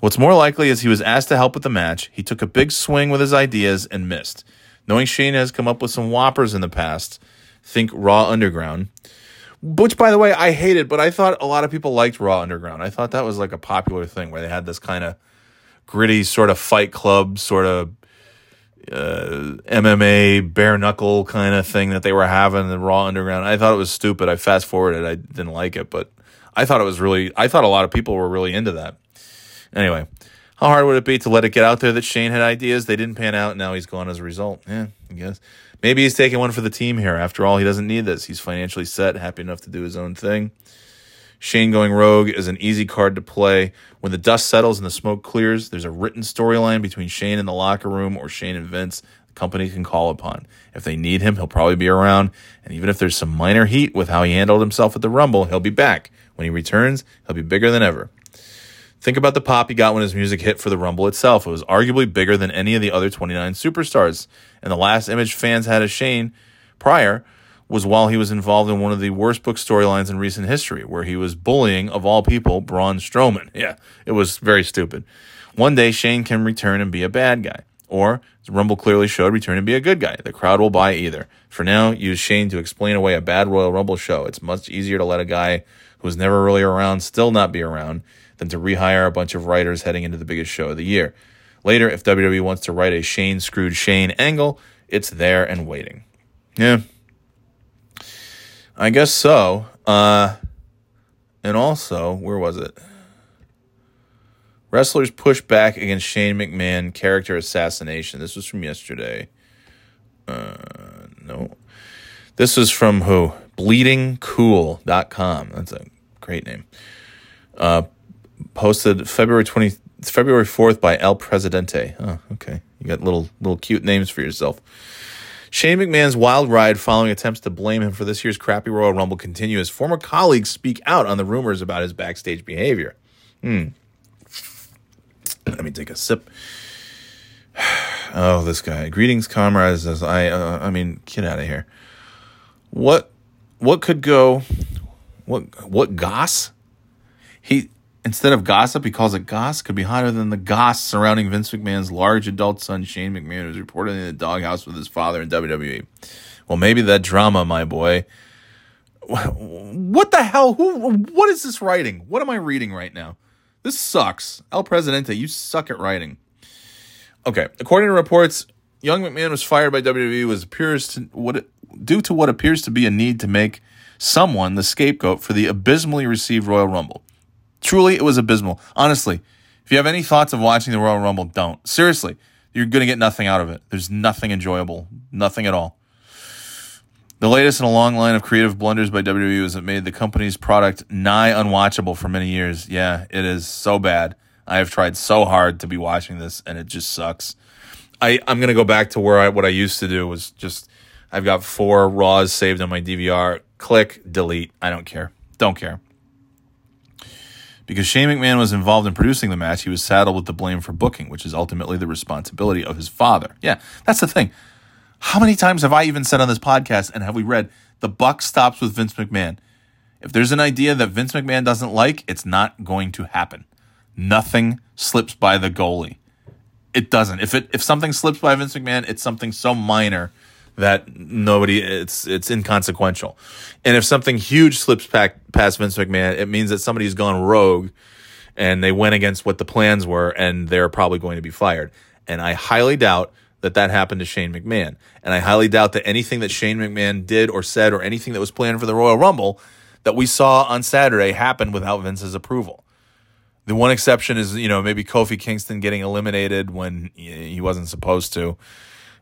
What's more likely is he was asked to help with the match. He took a big swing with his ideas and missed. Knowing Shane has come up with some whoppers in the past, think Raw Underground, which by the way I hated, but I thought a lot of people liked Raw Underground. I thought that was like a popular thing where they had this kind of gritty sort of fight club sort of uh, MMA bare knuckle kind of thing that they were having in the Raw Underground. I thought it was stupid. I fast forwarded. I didn't like it, but I thought it was really. I thought a lot of people were really into that. Anyway, how hard would it be to let it get out there that Shane had ideas? They didn't pan out, and now he's gone as a result. Yeah, I guess. Maybe he's taking one for the team here. After all, he doesn't need this. He's financially set, happy enough to do his own thing. Shane going rogue is an easy card to play. When the dust settles and the smoke clears, there's a written storyline between Shane in the locker room or Shane and Vince the company can call upon. If they need him, he'll probably be around. And even if there's some minor heat with how he handled himself at the Rumble, he'll be back. When he returns, he'll be bigger than ever. Think about the pop he got when his music hit for the Rumble itself. It was arguably bigger than any of the other 29 superstars. And the last image fans had of Shane prior was while he was involved in one of the worst book storylines in recent history, where he was bullying, of all people, Braun Strowman. [laughs] Yeah, it was very stupid. One day, Shane can return and be a bad guy. Or, as Rumble clearly showed, return and be a good guy. The crowd will buy either. For now, use Shane to explain away a bad Royal Rumble show. It's much easier to let a guy who was never really around still not be around than to rehire a bunch of writers heading into the biggest show of the year. Later, if WWE wants to write a Shane screwed Shane angle, it's there and waiting. Yeah. I guess so. Uh, and also, where was it? Wrestlers push back against Shane McMahon character assassination. This was from yesterday. Uh, no. This was from who? Bleedingcool.com. That's a great name. Uh, posted February 20, February 4th by El Presidente. Oh, okay. You got little little cute names for yourself. Shane McMahon's wild ride following attempts to blame him for this year's crappy Royal Rumble continue as former colleagues speak out on the rumors about his backstage behavior. Hmm. Let me take a sip. [sighs] Oh, this guy. Greetings, comrades. As I, uh, I mean, get out of here. What, what could go? What, what goss? He instead of gossip, he calls it goss. Could be hotter than the goss surrounding Vince McMahon's large adult son Shane McMahon, who's reportedly in the doghouse with his father in WWE. Well, maybe that drama, my boy. What the hell? Who? What is this writing? What am I reading right now? This sucks. El Presidente, you suck at writing. Okay, according to reports, young McMahon was fired by WWE was appears to what due to what appears to be a need to make someone the scapegoat for the abysmally received Royal Rumble. Truly, it was abysmal. Honestly, if you have any thoughts of watching the Royal Rumble, don't. Seriously, you're going to get nothing out of it. There's nothing enjoyable, nothing at all. The latest in a long line of creative blunders by WWE is that made the company's product nigh unwatchable for many years. Yeah, it is so bad. I have tried so hard to be watching this, and it just sucks. I I'm gonna go back to where I what I used to do was just I've got four Raws saved on my DVR. Click, delete. I don't care. Don't care. Because Shane McMahon was involved in producing the match, he was saddled with the blame for booking, which is ultimately the responsibility of his father. Yeah, that's the thing. How many times have I even said on this podcast and have we read the buck stops with Vince McMahon? If there's an idea that Vince McMahon doesn't like, it's not going to happen. Nothing slips by the goalie. It doesn't. If it if something slips by Vince McMahon, it's something so minor that nobody it's it's inconsequential. And if something huge slips back past Vince McMahon, it means that somebody's gone rogue and they went against what the plans were and they're probably going to be fired. And I highly doubt that that happened to Shane McMahon. And I highly doubt that anything that Shane McMahon did or said or anything that was planned for the Royal Rumble that we saw on Saturday happened without Vince's approval. The one exception is, you know, maybe Kofi Kingston getting eliminated when he wasn't supposed to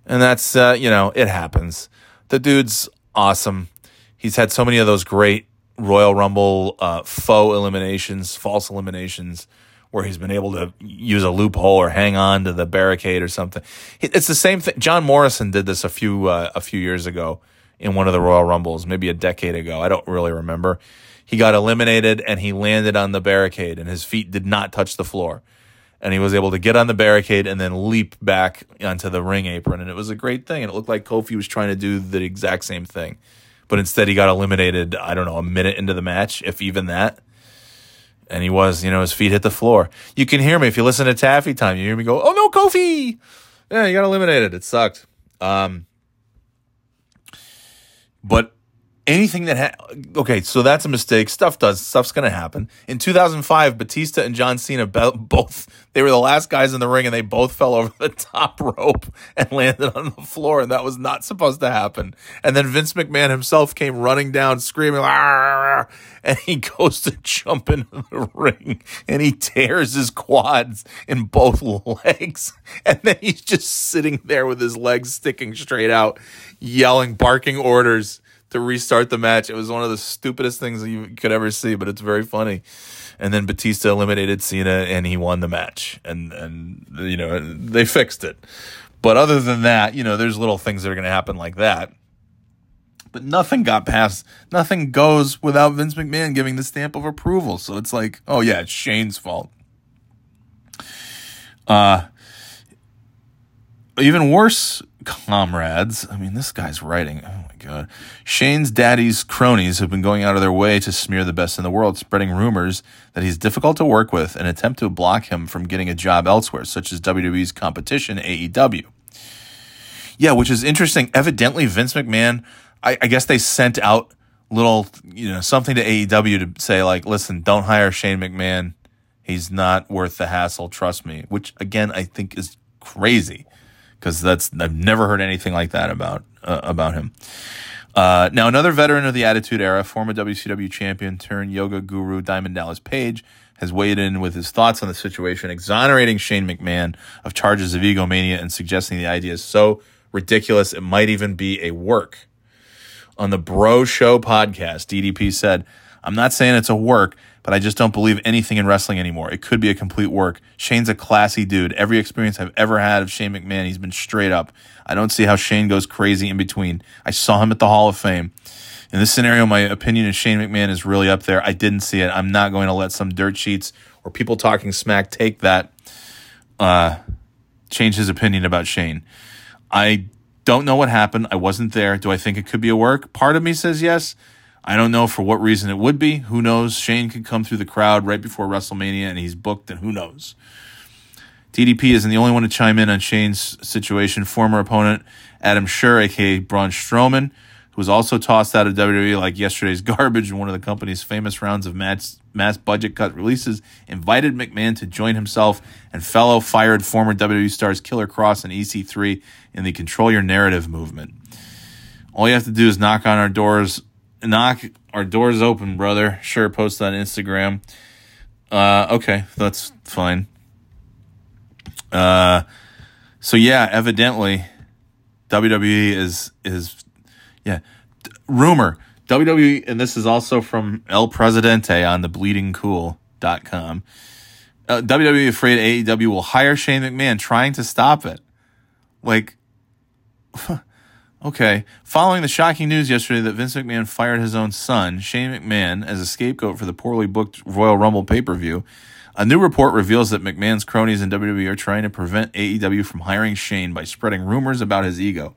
and that's, uh, you know, it happens. The dude's awesome. He's had so many of those great Royal Rumble uh, faux eliminations, false eliminations, where he's been able to use a loophole or hang on to the barricade or something. It's the same thing. John Morrison did this a few uh, a few years ago in one of the Royal Rumbles, maybe a decade ago. I don't really remember. He got eliminated and he landed on the barricade and his feet did not touch the floor. And he was able to get on the barricade and then leap back onto the ring apron. And it was a great thing. And it looked like Kofi was trying to do the exact same thing. But instead, he got eliminated, I don't know, a minute into the match, if even that and he was, you know, his feet hit the floor. You can hear me if you listen to Taffy Time. You hear me go, "Oh no, Kofi!" Yeah, you got eliminated. It sucked. Um, but anything that ha- okay, so that's a mistake. Stuff does stuff's gonna happen. In 2005, Batista and John Cena [laughs] both they were the last guys in the ring, and they both fell over the [laughs] top rope and landed on the floor, and that was not supposed to happen. And then Vince McMahon himself came running down, screaming, and he [laughs] goes to jump into the ring, and he tears his quads in both legs, and then he's just sitting there with his legs sticking straight out, yelling, barking orders to restart the match. It was one of the stupidest things you could ever see, but it's very funny. And then Batista eliminated Cena and he won the match. And and you know, they fixed it. But other than that, you know, there's little things that are going to happen like that. But nothing got past, nothing goes without Vince McMahon giving the stamp of approval. So it's like, oh yeah, it's Shane's fault. Uh, even worse, comrades. I mean, this guy's writing. God. Uh, Shane's daddy's cronies have been going out of their way to smear the best in the world, spreading rumors that he's difficult to work with and attempt to block him from getting a job elsewhere, such as WWE's competition, AEW. Yeah, which is interesting. Evidently, Vince McMahon, I, I guess they sent out little, you know, something to AEW to say, like, listen, don't hire Shane McMahon. He's not worth the hassle, trust me. Which, again, I think is crazy because that's I've never heard anything like that about uh, about him. Uh, now, another veteran of the Attitude Era, former WCW champion turned yoga guru Diamond Dallas Page, has weighed in with his thoughts on the situation, exonerating Shane McMahon of charges of egomania and suggesting the idea is so ridiculous it might even be a work. On the Bro Show podcast, DDP said, I'm not saying it's a work, but I just don't believe anything in wrestling anymore. It could be a complete work. Shane's a classy dude. Every experience I've ever had of Shane McMahon, he's been straight up. I don't see how Shane goes crazy in between. I saw him at the Hall of Fame. In this scenario, my opinion of Shane McMahon is really up there. I didn't see it. I'm not going to let some dirt sheets or people talking smack take that, uh, change his opinion about Shane. I don't know what happened. I wasn't there. Do I think it could be a work? Part of me says yes. I don't know for what reason it would be. Who knows? Shane could come through the crowd right before WrestleMania and he's booked, and who knows? DDP isn't the only one to chime in on Shane's situation. Former opponent Adam Scherr, aka Braun Strowman, who was also tossed out of WWE like yesterday's [laughs] garbage in one of the company's famous rounds of mass, mass budget cut releases, invited McMahon to join himself and fellow fired former WWE stars Killer Kross and EC3 in the Control Your Narrative movement. All you have to do is knock on our doors knock our doors open, brother. Sure, post on Instagram. Uh, okay, that's fine. Uh, so yeah, evidently, WWE is is yeah. Rumor WWE, and this is also from El Presidente on the bleedingcool.com. Uh, WWE afraid AEW will hire Shane McMahon, trying to stop it. Like, [laughs] Okay. Following the shocking news yesterday that Vince McMahon fired his own son, Shane McMahon, as a scapegoat for the poorly booked Royal Rumble pay per view, a new report reveals that McMahon's cronies in WWE are trying to prevent AEW from hiring Shane by spreading rumors about his ego.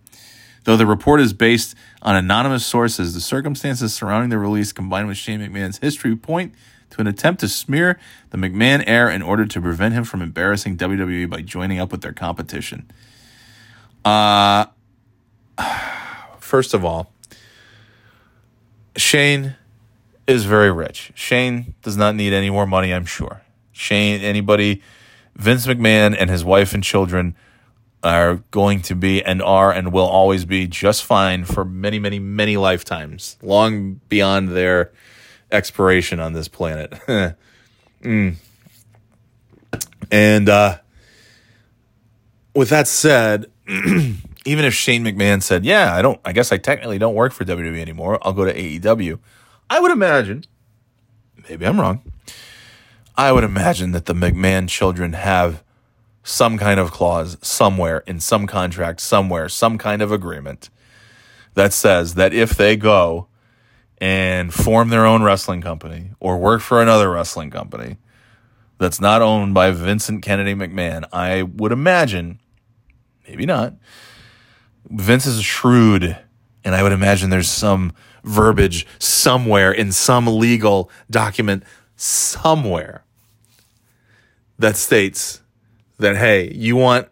Though the report is based on anonymous sources, the circumstances surrounding the release combined with Shane McMahon's history point to an attempt to smear the McMahon heir in order to prevent him from embarrassing WWE by joining up with their competition. Uh, first of all, Shane is very rich. Shane does not need any more money, I'm sure. Shane, anybody, Vince McMahon and his wife and children are going to be and are and will always be just fine for many, many, many lifetimes, long beyond their expiration on this planet. [laughs] mm. And uh, with that said, [clears throat] even if Shane McMahon said, "Yeah, I don't. I guess I technically don't work for WWE anymore. I'll go to AEW," I would imagine. Maybe I'm wrong. I would imagine that the McMahon children have some kind of clause somewhere in some contract, somewhere, some kind of agreement that says that if they go and form their own wrestling company or work for another wrestling company that's not owned by Vincent Kennedy McMahon, I would imagine, maybe not, Vince is shrewd, and I would imagine there's some verbiage somewhere in some legal document somewhere that states that hey, you want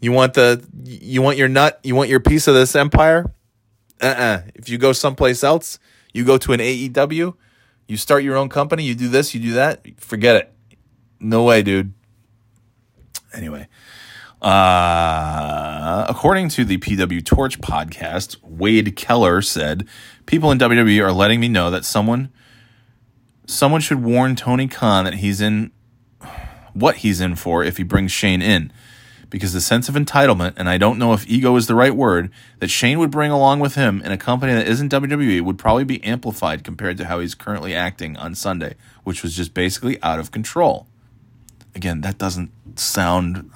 you want the you want your nut, you want your piece of this empire? Uh-uh. If you go someplace else, you go to an AEW, you start your own company, you do this, you do that, forget it. No way, dude. Anyway, uh, according to the PW Torch podcast, Wade Keller said, "People in WWE are letting me know that someone someone should warn Tony Khan that he's in what he's in for if he brings Shane in." Because the sense of entitlement, and I don't know if ego is the right word, that Shane would bring along with him in a company that isn't WWE would probably be amplified compared to how he's currently acting on Sunday, which was just basically out of control. Again, that doesn't sound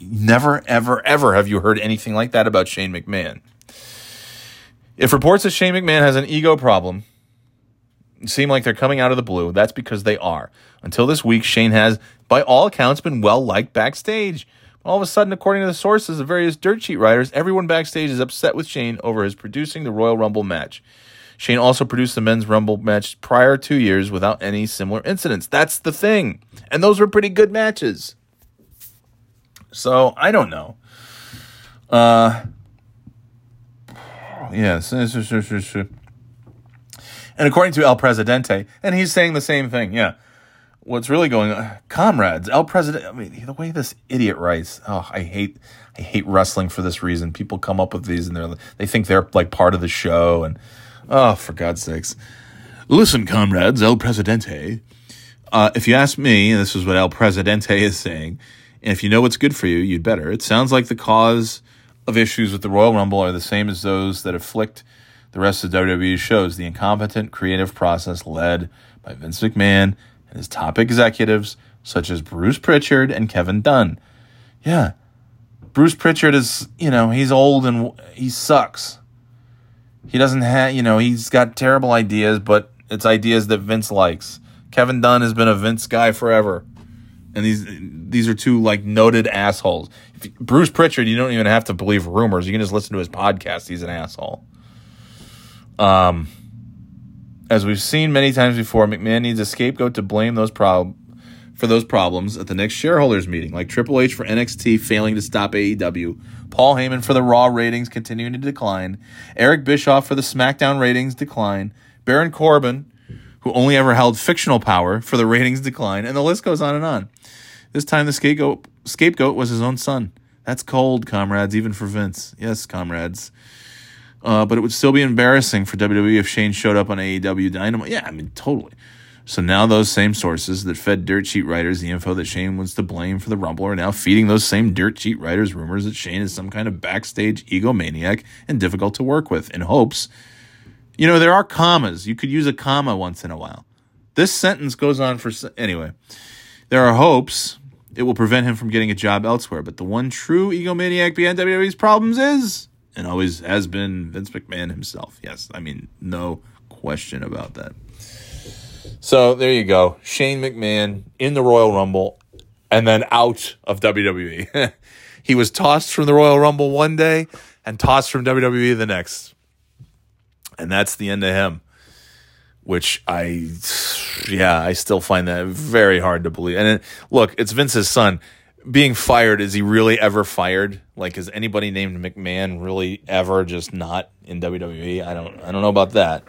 Never, ever, ever have you heard anything like that about Shane McMahon. If reports that Shane McMahon has an ego problem seem like they're coming out of the blue, that's because they are. Until this week, Shane has, by all accounts, been well liked backstage. All of a sudden, according to the sources of various dirt sheet writers, everyone backstage is upset with Shane over his producing the Royal Rumble match. Shane also produced the men's Rumble match prior two years without any similar incidents. That's the thing. And those were pretty good matches. So I don't know. Uh, yes. And according to El Presidente, and he's saying the same thing, yeah. What's really going on, comrades? El Presidente. I mean, the way this idiot writes. Oh, I hate, I hate wrestling for this reason. People come up with these, and they're they think they're like part of the show, and oh, for God's sakes, listen, comrades. El Presidente. Uh, if you ask me, this is what El Presidente is saying. And if you know what's good for you, you'd better. It sounds like the cause of issues with the Royal Rumble are the same as those that afflict the rest of WWE's shows the incompetent creative process led by Vince McMahon and his top executives, such as Bruce Pritchard and Kevin Dunn. Yeah, Bruce Pritchard is, you know, he's old and he sucks. He doesn't have, you know, he's got terrible ideas, but it's ideas that Vince likes. Kevin Dunn has been a Vince guy forever and these these are two like noted assholes. If, Bruce Pritchard, you don't even have to believe rumors. You can just listen to his podcast. He's an asshole. Um, as we've seen many times before, McMahon needs a scapegoat to blame those prob- for those problems at the next shareholders meeting, like Triple H for NXT failing to stop AEW, Paul Heyman for the Raw ratings continuing to decline, Eric Bischoff for the SmackDown ratings decline, Baron Corbin who only ever held fictional power for the ratings decline, and the list goes on and on. This time, the scapegoat, scapegoat was his own son. That's cold, comrades, even for Vince. Yes, comrades. Uh, but it would still be embarrassing for WWE if Shane showed up on AEW Dynamite. Yeah, I mean, totally. So now those same sources that fed dirt sheet writers the info that Shane was to blame for the Rumble are now feeding those same dirt sheet writers rumors that Shane is some kind of backstage egomaniac and difficult to work with in hopes you know, there are commas. You could use a comma once in a while. This sentence goes on for anyway. There are hopes it will prevent him from getting a job elsewhere, but the one true egomaniac behind WWE's problems is and always has been Vince McMahon himself. Yes, I mean no question about that. So there you go. Shane McMahon in the Royal Rumble and then out of WWE. [laughs] he was tossed from the Royal Rumble one day and tossed from WWE the next and that's the end of him. Which I, yeah, I still find that very hard to believe. And it, look, it's Vince's son. Being fired, is he really ever fired? Like, is anybody named McMahon really ever just not in WWE? I don't, I don't know about that.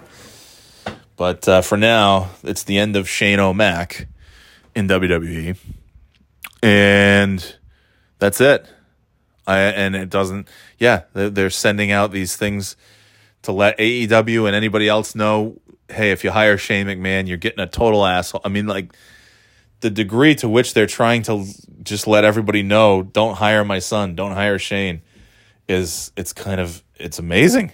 But uh, for now, it's the end of Shane O'Mac in WWE, and that's it. I, and it doesn't. Yeah, they're sending out these things to let AEW and anybody else know, hey, if you hire Shane McMahon, you're getting a total asshole. I mean, like the degree to which they're trying to just let everybody know, don't hire my son, don't hire Shane, is it's kind of it's amazing.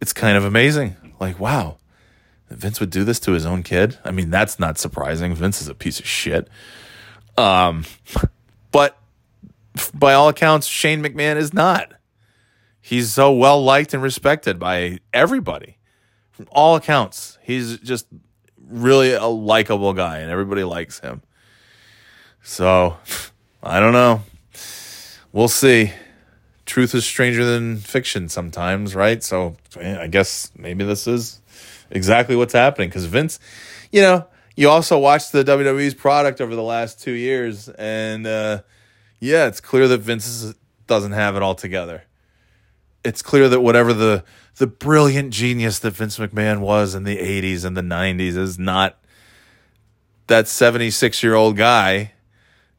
It's kind of amazing. Like wow, Vince would do this to his own kid. I mean, that's not surprising. Vince is a piece of shit. Um, [laughs] but by all accounts, Shane McMahon is not. He's so well liked and respected by everybody. From all accounts, he's just really a likable guy, and everybody likes him. So, I don't know. We'll see. Truth is stranger than fiction sometimes, right? So, I guess maybe this is exactly what's happening because Vince, you know, you also watched the WWE's product over the last two years, and uh, yeah, it's clear that Vince doesn't have it all together. It's clear that whatever the the brilliant genius that Vince McMahon was in the 80s and the 90s is not that 76 year old guy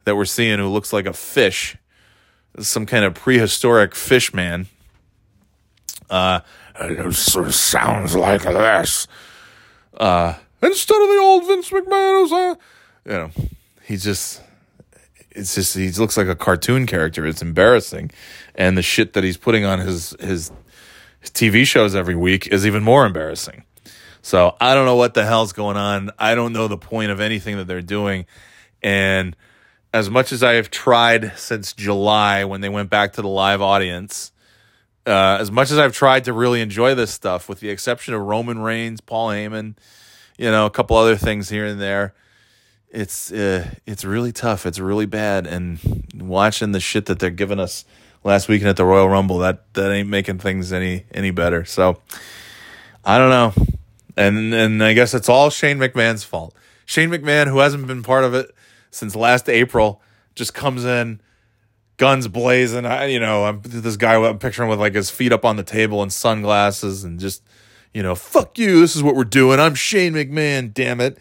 that we're seeing who looks like a fish, some kind of prehistoric fish man. Uh, it sort of sounds like this. Uh, instead of the old Vince McMahon, you know, he just, it's just he looks like a cartoon character. It's embarrassing, and the shit that he's putting on his his, TV shows every week is even more embarrassing. So I don't know what the hell's going on. I don't know the point of anything that they're doing, and as much as I have tried since July when they went back to the live audience uh, as much as I've tried to really enjoy this stuff, with the exception of Roman Reigns, Paul Heyman, you know, a couple other things here and there, it's uh, it's really tough. It's really bad. And watching the shit that they're giving us last weekend at the Royal Rumble, that that ain't making things any any better. So I don't know. And and I guess it's all Shane McMahon's fault. Shane McMahon, who hasn't been part of it since last April, just comes in guns blazing. I, you know, I'm this guy I'm picturing with like his feet up on the table and sunglasses and just, you know, fuck you. This is what we're doing. I'm Shane McMahon. Damn it.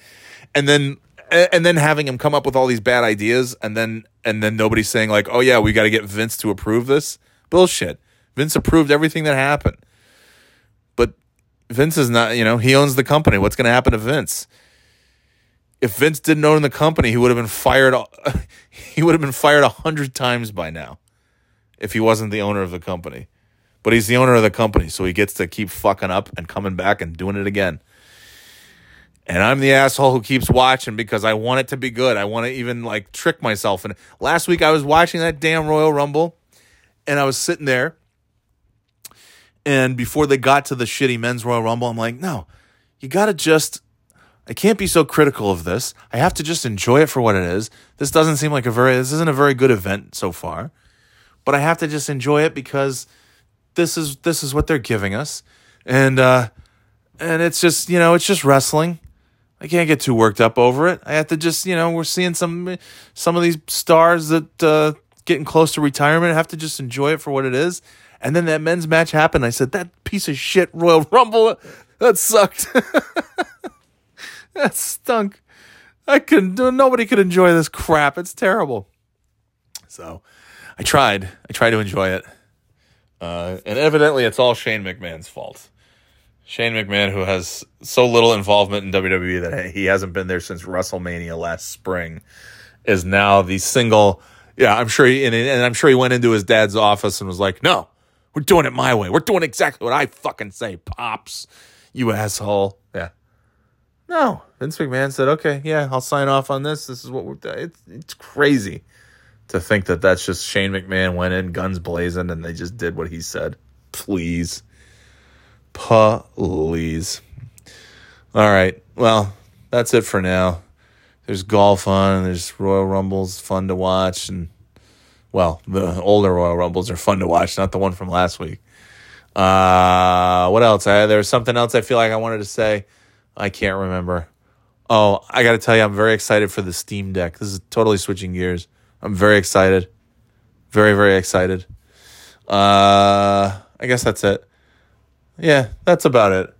And then and then having him come up with all these bad ideas and then and then nobody saying like, oh yeah, we got to get Vince to approve this. Bullshit. Vince approved everything that happened. But Vince is not, you know, he owns the company. What's going to happen to Vince? if Vince didn't own the company, he would have been fired. [laughs] He would have been fired a hundred times by now, if he wasn't the owner of the company. But he's the owner of the company, so he gets to keep fucking up and coming back and doing it again. And I'm the asshole who keeps watching because I want it to be good. I want to even like trick myself. And last week I was watching that damn Royal Rumble, and I was sitting there. And before they got to the shitty men's Royal Rumble, I'm like, no, you got to just I can't be so critical of this. I have to just enjoy it for what it is. This doesn't seem like a very this isn't a very good event so far. But I have to just enjoy it because this is this is what they're giving us. And uh and it's just, you know, it's just wrestling. I can't get too worked up over it. I have to just, you know, we're seeing some some of these stars that uh getting close to retirement. I have to just enjoy it for what it is. And then that men's match happened. I said, that piece of shit Royal Rumble, that sucked. [laughs] that stunk. I couldn't nobody could enjoy this crap. It's terrible. So I tried. I tried to enjoy it. Uh, and evidently it's all Shane McMahon's fault. Shane McMahon, who has so little involvement in WWE that he hasn't been there since WrestleMania last spring, is now the single. Yeah, I'm sure he and, and I'm sure he went into his dad's office and was like, "No, we're doing it my way. We're doing exactly what I fucking say, pops. You asshole." Yeah, no, Vince McMahon said, "Okay, yeah, I'll sign off on this. This is what we're." It's it's crazy to think that that's just Shane McMahon went in guns blazing and they just did what he said. Please, please. All right, well, that's it for now. There's golf on. There's Royal Rumbles fun to watch, and well, the older Royal Rumbles are fun to watch, not the one from last week. Uh, what else? I, there was something else I feel like I wanted to say. I can't remember. Oh, I got to tell you, I'm very excited for the Steam Deck. This is totally switching gears. I'm very excited. Very, very excited. Uh, I guess that's it. Yeah, that's about it.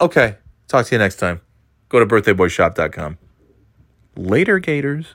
Okay. Talk to you next time. Go to birthdayboyshop.com. Later, Gators.